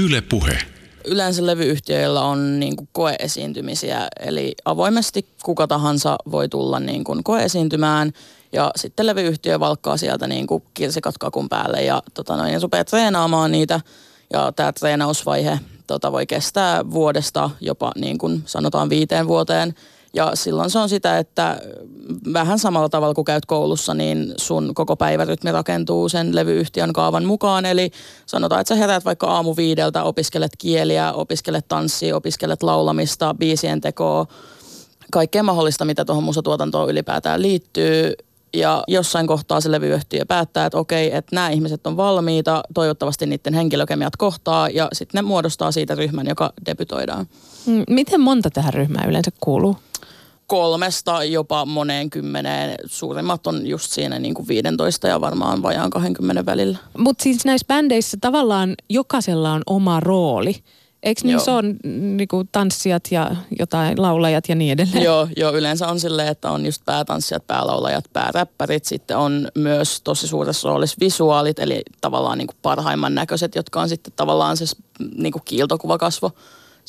Yle Puhe. Yleensä levyyhtiöillä on niin kuin koeesiintymisiä, eli avoimesti kuka tahansa voi tulla niin kuin koeesiintymään ja sitten levyyhtiö valkkaa sieltä niin kuin kirsikat kakun päälle ja, tota noin, ja rupeaa treenaamaan niitä. Ja tämä treenausvaihe tota, voi kestää vuodesta jopa niin kuin sanotaan viiteen vuoteen. Ja silloin se on sitä, että vähän samalla tavalla kuin käyt koulussa, niin sun koko päivärytmi rakentuu sen levyyhtiön kaavan mukaan. Eli sanotaan, että sä heräät vaikka aamu viideltä, opiskelet kieliä, opiskelet tanssia, opiskelet laulamista, biisien tekoa, kaikkea mahdollista, mitä tuohon musatuotantoon ylipäätään liittyy. Ja jossain kohtaa se levyyhtiö päättää, että okei, että nämä ihmiset on valmiita, toivottavasti niiden henkilökemiat kohtaa ja sitten ne muodostaa siitä ryhmän, joka debytoidaan. Mm, Miten monta tähän ryhmään yleensä kuuluu? Kolmesta jopa moneen kymmeneen. Suurimmat on just siinä niin kuin 15 ja varmaan vajaan 20 välillä. Mutta siis näissä bändeissä tavallaan jokaisella on oma rooli. Eikö niin se on niinku tanssijat ja jotain laulajat ja niin edelleen? Joo, joo, yleensä on silleen, että on just päätanssijat, päälaulajat, pääräppärit. Sitten on myös tosi suuressa roolissa visuaalit, eli tavallaan niin kuin parhaimman näköiset, jotka on sitten tavallaan se niin kuin kiiltokuvakasvo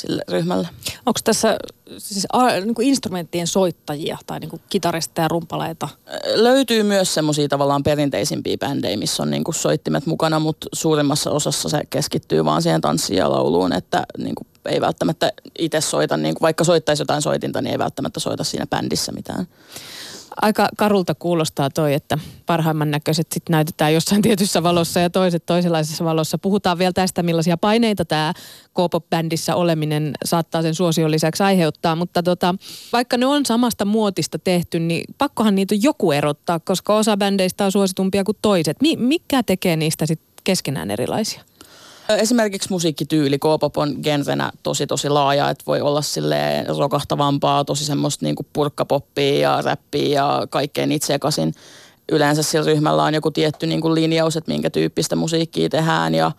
sille ryhmälle. Onko tässä siis a, niin kuin instrumenttien soittajia tai niin kuin kitaristeja ja rumpaleita? Löytyy myös semmoisia tavallaan perinteisimpiä bändejä, missä on niinku soittimet mukana, mutta suurimmassa osassa se keskittyy vaan siihen tanssiin ja lauluun, että niinku ei välttämättä itse soita, niinku vaikka soittaisi jotain soitinta, niin ei välttämättä soita siinä bändissä mitään. Aika karulta kuulostaa toi, että parhaimman näköiset sit näytetään jossain tietyssä valossa ja toiset toisenlaisessa valossa. Puhutaan vielä tästä, millaisia paineita tämä K-pop-bändissä oleminen saattaa sen suosion lisäksi aiheuttaa. Mutta tota, vaikka ne on samasta muotista tehty, niin pakkohan niitä joku erottaa, koska osa bändeistä on suositumpia kuin toiset. Mi- mikä tekee niistä sitten keskenään erilaisia? Esimerkiksi musiikkityyli, K-pop on genrenä tosi tosi laaja, että voi olla silleen rokahtavampaa, tosi semmoista niinku purkkapoppia ja räppiä ja kaikkeen itse sekaisin. Yleensä sillä ryhmällä on joku tietty niinku linjaus, että minkä tyyppistä musiikkia tehdään ja,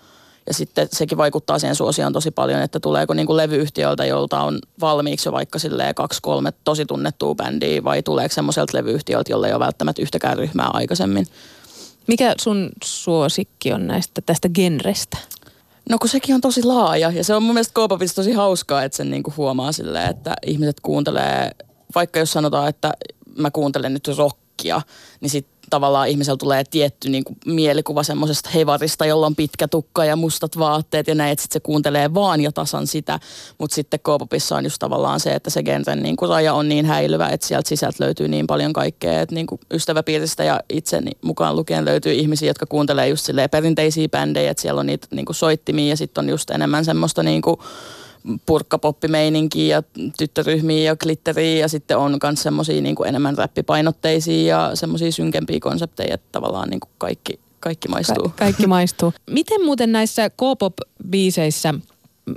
ja sitten sekin vaikuttaa siihen suosioon tosi paljon, että tuleeko niinku levyyhtiöltä, jolta on valmiiksi jo vaikka silleen kaksi kolme tosi tunnettua bändiä vai tuleeko semmoiselta levyyhtiöltä, jolla ei ole välttämättä yhtäkään ryhmää aikaisemmin. Mikä sun suosikki on näistä tästä genrestä? No kun sekin on tosi laaja ja se on mun mielestä K-popissa tosi hauskaa, että sen niinku huomaa silleen, että ihmiset kuuntelee, vaikka jos sanotaan, että mä kuuntelen nyt rockia, niin sitten tavallaan ihmisellä tulee tietty niinku mielikuva semmoisesta hevarista, jolla on pitkä tukka ja mustat vaatteet ja näin, että sit se kuuntelee vaan ja tasan sitä. Mutta sitten K-popissa on just tavallaan se, että se genren niinku raja on niin häilyvä, että sieltä sisältä löytyy niin paljon kaikkea, että niinku ystäväpiiristä ja itseni mukaan lukien löytyy ihmisiä, jotka kuuntelee just perinteisiä bändejä, että siellä on niitä niinku soittimia ja sitten on just enemmän semmoista niinku purkkapoppimeininkiä ja tyttöryhmiä ja glitteriä ja sitten on myös semmoisia niinku enemmän räppipainotteisia ja semmoisia synkempiä konsepteja, että tavallaan niinku kaikki, kaikki maistuu. Ka- kaikki maistuu. Miten muuten näissä K-pop-biiseissä,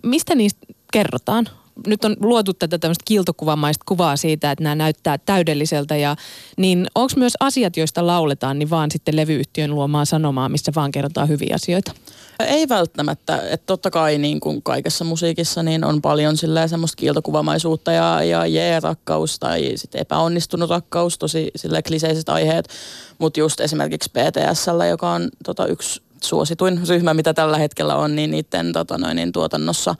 mistä niistä kerrotaan? Nyt on luotu tätä tämmöistä kiiltokuvamaista kuvaa siitä, että nämä näyttää täydelliseltä. Ja, niin onko myös asiat, joista lauletaan, niin vaan sitten levyyhtiön luomaa sanomaa, missä vaan kerrotaan hyviä asioita? Ei välttämättä. Että totta kai niin kuin kaikessa musiikissa niin on paljon semmoista kiiltokuvamaisuutta ja, ja jee-rakkaus tai sitten epäonnistunut rakkaus, tosi sille kliseiset aiheet. Mutta just esimerkiksi BTSllä, joka on tota, yksi suosituin ryhmä, mitä tällä hetkellä on, niin niiden tota, noin, niin tuotannossa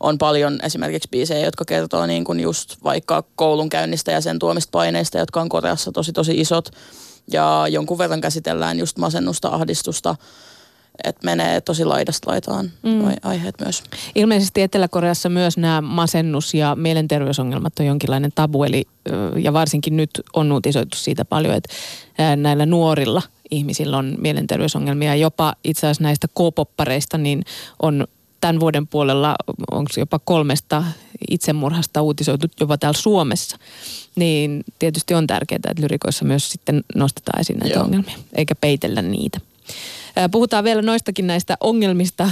on paljon esimerkiksi biisejä, jotka kertoo niin kuin just vaikka koulunkäynnistä ja sen tuomista paineista, jotka on Koreassa tosi tosi isot. Ja jonkun verran käsitellään just masennusta, ahdistusta, että menee tosi laidasta laitaan mm. aiheet myös. Ilmeisesti Etelä-Koreassa myös nämä masennus- ja mielenterveysongelmat on jonkinlainen tabu, eli ja varsinkin nyt on uutisoitu siitä paljon, että näillä nuorilla ihmisillä on mielenterveysongelmia. Jopa itse asiassa näistä K-poppareista niin on tämän vuoden puolella, onko jopa kolmesta itsemurhasta uutisoitu jopa täällä Suomessa. Niin tietysti on tärkeää, että lyrikoissa myös sitten nostetaan esiin näitä Joo. ongelmia, eikä peitellä niitä. Puhutaan vielä noistakin näistä ongelmista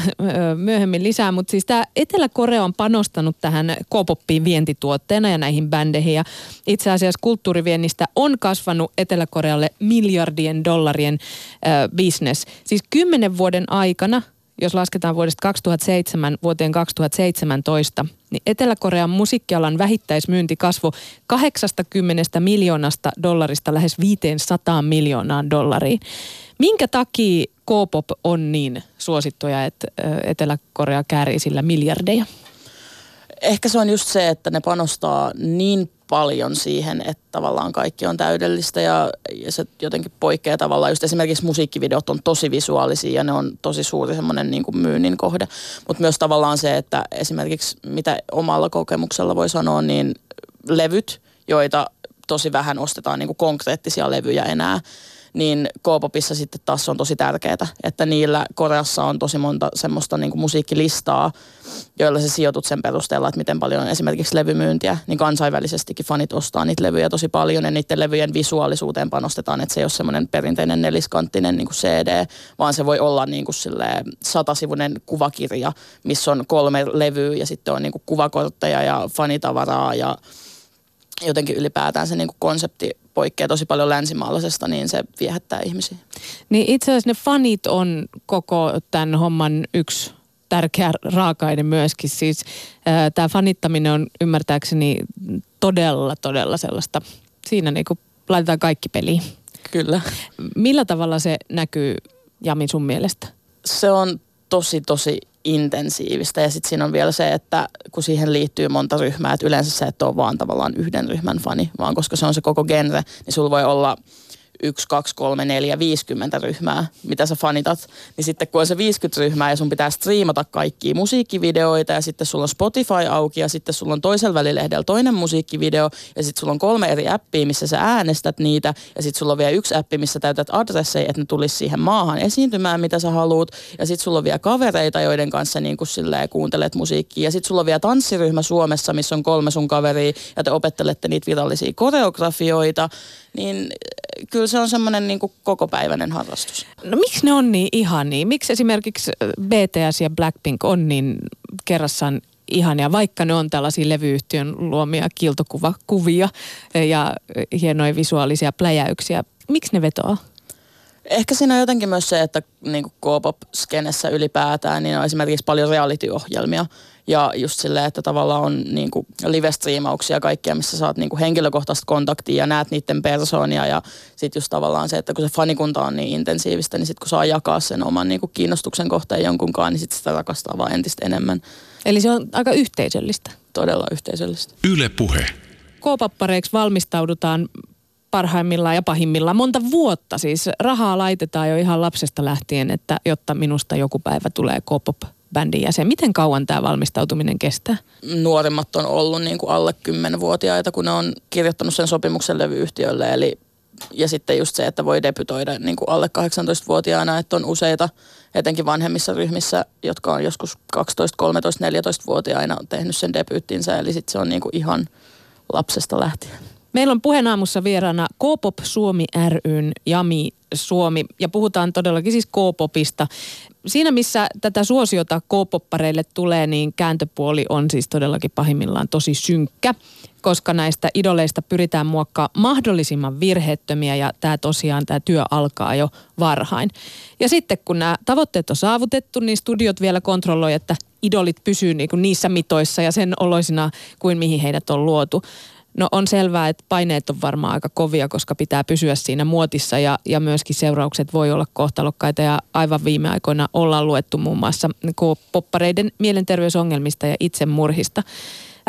myöhemmin lisää, mutta siis tämä Etelä-Korea on panostanut tähän K-poppiin vientituotteena ja näihin bändeihin. Ja itse asiassa kulttuuriviennistä on kasvanut Etelä-Korealle miljardien dollarien ö, business. Siis kymmenen vuoden aikana, jos lasketaan vuodesta 2007 vuoteen 2017, niin Etelä-Korean musiikkialan vähittäismyynti kasvoi 80 miljoonasta dollarista lähes 500 miljoonaan dollariin. Minkä takia K-pop on niin suosittuja, että Etelä-Korea käärii sillä miljardeja? Ehkä se on just se, että ne panostaa niin paljon siihen, että tavallaan kaikki on täydellistä ja, ja se jotenkin poikkeaa tavallaan. Just esimerkiksi musiikkivideot on tosi visuaalisia ja ne on tosi suuri semmoinen niin kuin myynnin kohde. Mutta myös tavallaan se, että esimerkiksi mitä omalla kokemuksella voi sanoa, niin levyt, joita tosi vähän ostetaan niin kuin konkreettisia levyjä enää, niin K-popissa sitten taas on tosi tärkeää, että niillä Koreassa on tosi monta semmoista niin kuin musiikkilistaa, joilla se sijoitut sen perusteella, että miten paljon on esimerkiksi levymyyntiä, niin kansainvälisestikin fanit ostaa niitä levyjä tosi paljon ja niiden levyjen visuaalisuuteen panostetaan, että se ei ole semmoinen perinteinen neliskanttinen niin kuin CD, vaan se voi olla niin kuin satasivuinen kuvakirja, missä on kolme levyä ja sitten on niin kuin kuvakortteja ja fanitavaraa ja jotenkin ylipäätään se niin kuin konsepti poikkeaa tosi paljon länsimaalaisesta, niin se viehättää ihmisiä. Niin itse asiassa ne fanit on koko tämän homman yksi tärkeä raaka-aine myöskin. Siis tämä fanittaminen on ymmärtääkseni todella, todella sellaista, siinä niinku laitetaan kaikki peliin. Kyllä. Millä tavalla se näkyy Jami sun mielestä? Se on tosi, tosi intensiivistä. Ja sitten siinä on vielä se, että kun siihen liittyy monta ryhmää, että yleensä se et ole vaan tavallaan yhden ryhmän fani, vaan koska se on se koko genre, niin sulla voi olla – 1, 2, 3, 4, 50 ryhmää, mitä sä fanitat, niin sitten kun on se 50 ryhmää ja sun pitää striimata kaikkia musiikkivideoita ja sitten sulla on Spotify auki ja sitten sulla on toisella välilehdellä toinen musiikkivideo ja sitten sulla on kolme eri appia, missä sä äänestät niitä ja sitten sulla on vielä yksi appi, missä täytät adresseja, että ne tulisi siihen maahan esiintymään, mitä sä haluut. Ja sitten sulla on vielä kavereita, joiden kanssa niin kuin kuuntelet musiikkia. Ja sitten sulla on vielä tanssiryhmä Suomessa, missä on kolme sun kaveria ja te opettelette niitä virallisia koreografioita, niin kyllä se on semmoinen niin kokopäiväinen harrastus. No miksi ne on niin ihania? Miksi esimerkiksi BTS ja Blackpink on niin kerrassaan ihania, vaikka ne on tällaisia levyyhtiön luomia kiltokuvakuvia ja hienoja visuaalisia pläjäyksiä. Miksi ne vetoaa? Ehkä siinä on jotenkin myös se, että niin K-pop-skenessä ylipäätään niin on esimerkiksi paljon reality-ohjelmia, ja just silleen, että tavallaan on niin kuin live-striimauksia ja kaikkea, missä saat niin kuin henkilökohtaista kontaktia ja näet niiden persoonia. Ja sitten just tavallaan se, että kun se fanikunta on niin intensiivistä, niin sitten kun saa jakaa sen oman niin kuin kiinnostuksen kohteen jonkunkaan, niin sitten sitä rakastaa vaan entistä enemmän. Eli se on aika yhteisöllistä. Todella yhteisöllistä. Yle Puhe. K-pappareiksi valmistaudutaan parhaimmillaan ja pahimmillaan monta vuotta. Siis rahaa laitetaan jo ihan lapsesta lähtien, että jotta minusta joku päivä tulee K-pop bändin jäsen. Miten kauan tämä valmistautuminen kestää? Nuorimmat on ollut niin kuin alle 10-vuotiaita, kun ne on kirjoittanut sen sopimuksen levyyhtiölle. Eli, ja sitten just se, että voi debytoida niin kuin alle 18-vuotiaana, että on useita, etenkin vanhemmissa ryhmissä, jotka on joskus 12, 13, 14-vuotiaina tehnyt sen debyyttinsä. Eli sitten se on niin kuin ihan lapsesta lähtien. Meillä on puheenaamussa vieraana K-pop Suomi ryn Jami Suomi ja puhutaan todellakin siis K-popista. Siinä missä tätä suosiota K-poppareille tulee, niin kääntöpuoli on siis todellakin pahimmillaan tosi synkkä, koska näistä idoleista pyritään muokkaa mahdollisimman virheettömiä ja tämä tosiaan tämä työ alkaa jo varhain. Ja sitten kun nämä tavoitteet on saavutettu, niin studiot vielä kontrolloi, että idolit pysyy niinku niissä mitoissa ja sen oloisina kuin mihin heidät on luotu. No on selvää, että paineet on varmaan aika kovia, koska pitää pysyä siinä muotissa ja, ja myöskin seuraukset voi olla kohtalokkaita ja aivan viime aikoina ollaan luettu muun muassa poppareiden mielenterveysongelmista ja itsemurhista.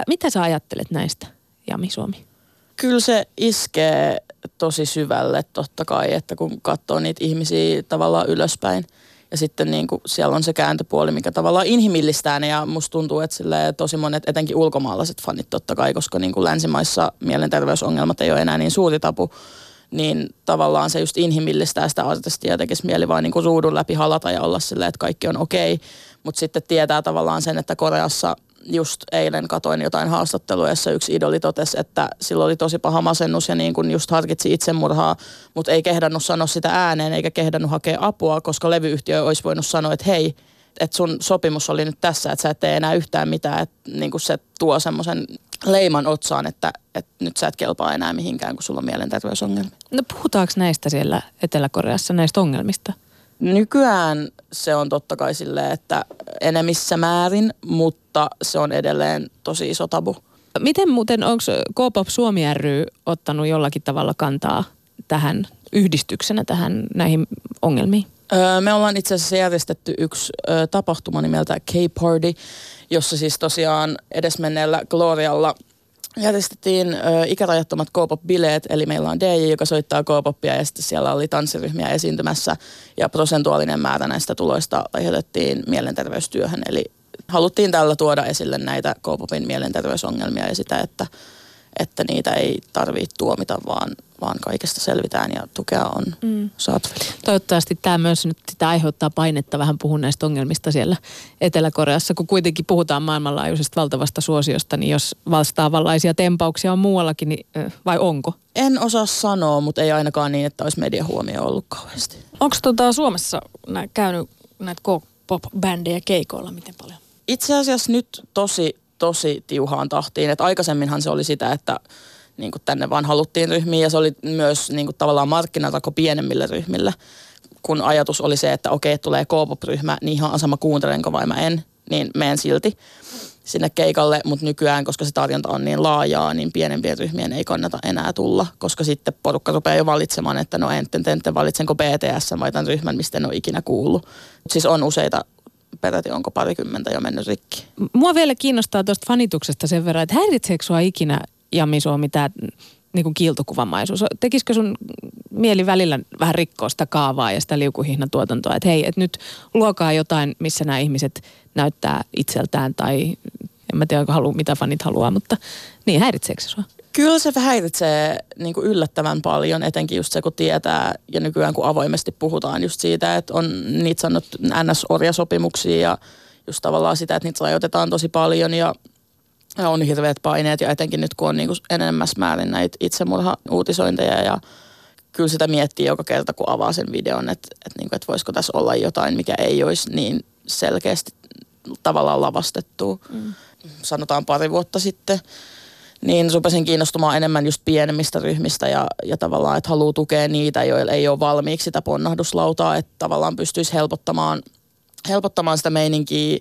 Mitä sä ajattelet näistä, Jami Suomi? Kyllä se iskee tosi syvälle totta kai, että kun katsoo niitä ihmisiä tavallaan ylöspäin – ja sitten niin kuin siellä on se kääntöpuoli, mikä tavallaan inhimillistää ne ja musta tuntuu, että tosi monet, etenkin ulkomaalaiset fanit totta kai, koska niin kuin länsimaissa mielenterveysongelmat ei ole enää niin suuri tapu, niin tavallaan se just inhimillistää sitä artistia ja tekisi mieli vain niin kuin ruudun läpi halata ja olla silleen, että kaikki on okei. Okay. Mutta sitten tietää tavallaan sen, että Koreassa – just eilen katoin jotain haastattelua, jossa yksi idoli totesi, että sillä oli tosi paha masennus ja niin kuin just harkitsi itsemurhaa, mutta ei kehdannut sanoa sitä ääneen eikä kehdannut hakea apua, koska levyyhtiö olisi voinut sanoa, että hei, että sun sopimus oli nyt tässä, että sä et tee enää yhtään mitään, että niin kuin se tuo semmoisen leiman otsaan, että, että nyt sä et kelpaa enää mihinkään, kun sulla on mielenterveysongelmia. No puhutaanko näistä siellä Etelä-Koreassa, näistä ongelmista? Nykyään se on totta kai silleen, että enemmissä määrin, mutta se on edelleen tosi iso tabu. Miten muuten, onko K-pop Suomi ry ottanut jollakin tavalla kantaa tähän yhdistyksenä tähän näihin ongelmiin? Öö, me ollaan itse asiassa järjestetty yksi ö, tapahtuma nimeltä K-Party, jossa siis tosiaan edesmenneellä Glorialla järjestettiin ö, ikärajattomat K-pop-bileet, eli meillä on DJ, joka soittaa K-popia ja sitten siellä oli tanssiryhmiä esiintymässä ja prosentuaalinen määrä näistä tuloista lahjoitettiin mielenterveystyöhön, eli haluttiin tällä tuoda esille näitä K-popin mielenterveysongelmia ja sitä, että, että niitä ei tarvitse tuomita, vaan, vaan kaikesta selvitään ja tukea on mm. saatavilla. Toivottavasti tämä myös nyt sitä aiheuttaa painetta vähän puhua näistä ongelmista siellä Etelä-Koreassa, kun kuitenkin puhutaan maailmanlaajuisesta valtavasta suosiosta, niin jos vastaavanlaisia tempauksia on muuallakin, niin, vai onko? En osaa sanoa, mutta ei ainakaan niin, että olisi mediahuomio ollut kauheasti. Onko tota Suomessa nä, käynyt näitä K-pop-bändejä keikoilla miten paljon? Itse asiassa nyt tosi, tosi tiuhaan tahtiin. että aikaisemminhan se oli sitä, että niin kuin tänne vaan haluttiin ryhmiä ja se oli myös niin kuin tavallaan markkinatako pienemmille ryhmille. Kun ajatus oli se, että okei, tulee K-pop-ryhmä, niin ihan sama kuuntelenko vai mä en, niin menen silti sinne keikalle, mutta nykyään, koska se tarjonta on niin laajaa, niin pienempien ryhmien ei kannata enää tulla, koska sitten porukka rupeaa jo valitsemaan, että no enten, enten valitsenko BTS vai tämän ryhmän, mistä en ole ikinä kuullut. Siis on useita peräti onko parikymmentä jo mennyt rikki. Mua vielä kiinnostaa tuosta fanituksesta sen verran, että häiritseekö sua ikinä Jami Suomi tämä niin kuin kiiltokuvamaisuus? Tekisikö sun mieli välillä vähän rikkoa sitä kaavaa ja sitä liukuhihnatuotantoa, että hei, että nyt luokaa jotain, missä nämä ihmiset näyttää itseltään tai en mä tiedä, halu, mitä fanit haluaa, mutta niin häiritseekö se sua? Kyllä se häiritsee niin kuin yllättävän paljon, etenkin just se, kun tietää ja nykyään kun avoimesti puhutaan just siitä, että on niitä sanot NS-orjasopimuksia ja just tavallaan sitä, että niitä rajoitetaan tosi paljon ja on hirveät paineet ja etenkin nyt kun on niin enemmän määrin näitä itsemurha-uutisointeja ja kyllä sitä miettii joka kerta, kun avaa sen videon, että, että, niin kuin, että voisiko tässä olla jotain, mikä ei olisi niin selkeästi tavallaan lavastettu. Mm. Sanotaan pari vuotta sitten niin rupesin kiinnostumaan enemmän just pienemmistä ryhmistä ja, ja tavallaan, että haluaa tukea niitä, joilla ei ole valmiiksi sitä ponnahduslautaa, että tavallaan pystyisi helpottamaan, helpottamaan sitä meininkiä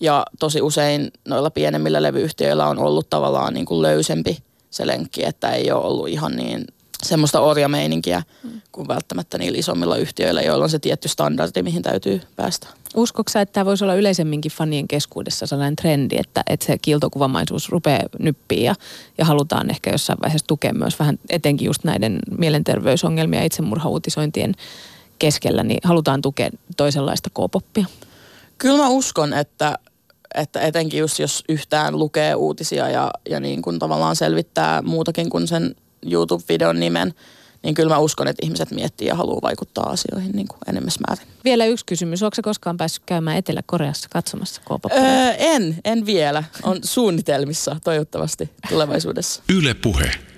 ja tosi usein noilla pienemmillä levyyhtiöillä on ollut tavallaan niin kuin löysempi se lenkki, että ei ole ollut ihan niin semmoista orjameininkiä mm. kuin välttämättä niillä isommilla yhtiöillä, joilla on se tietty standardi, mihin täytyy päästä. Uskoksa, että tämä voisi olla yleisemminkin fanien keskuudessa sellainen trendi, että, että se kiiltokuvamaisuus rupeaa nyppiä ja, ja halutaan ehkä jossain vaiheessa tukea myös vähän etenkin just näiden mielenterveysongelmia ja itsemurhauutisointien keskellä, niin halutaan tukea toisenlaista K-poppia? Kyllä mä uskon, että, että etenkin just jos yhtään lukee uutisia ja, ja niin kuin tavallaan selvittää muutakin kuin sen YouTube-videon nimen, niin kyllä mä uskon, että ihmiset miettii ja haluaa vaikuttaa asioihin niin kuin enemmän määrin. Vielä yksi kysymys. Onko koskaan päässyt käymään Etelä-Koreassa katsomassa k öö, En, en vielä. On suunnitelmissa toivottavasti tulevaisuudessa. Yle Puhe.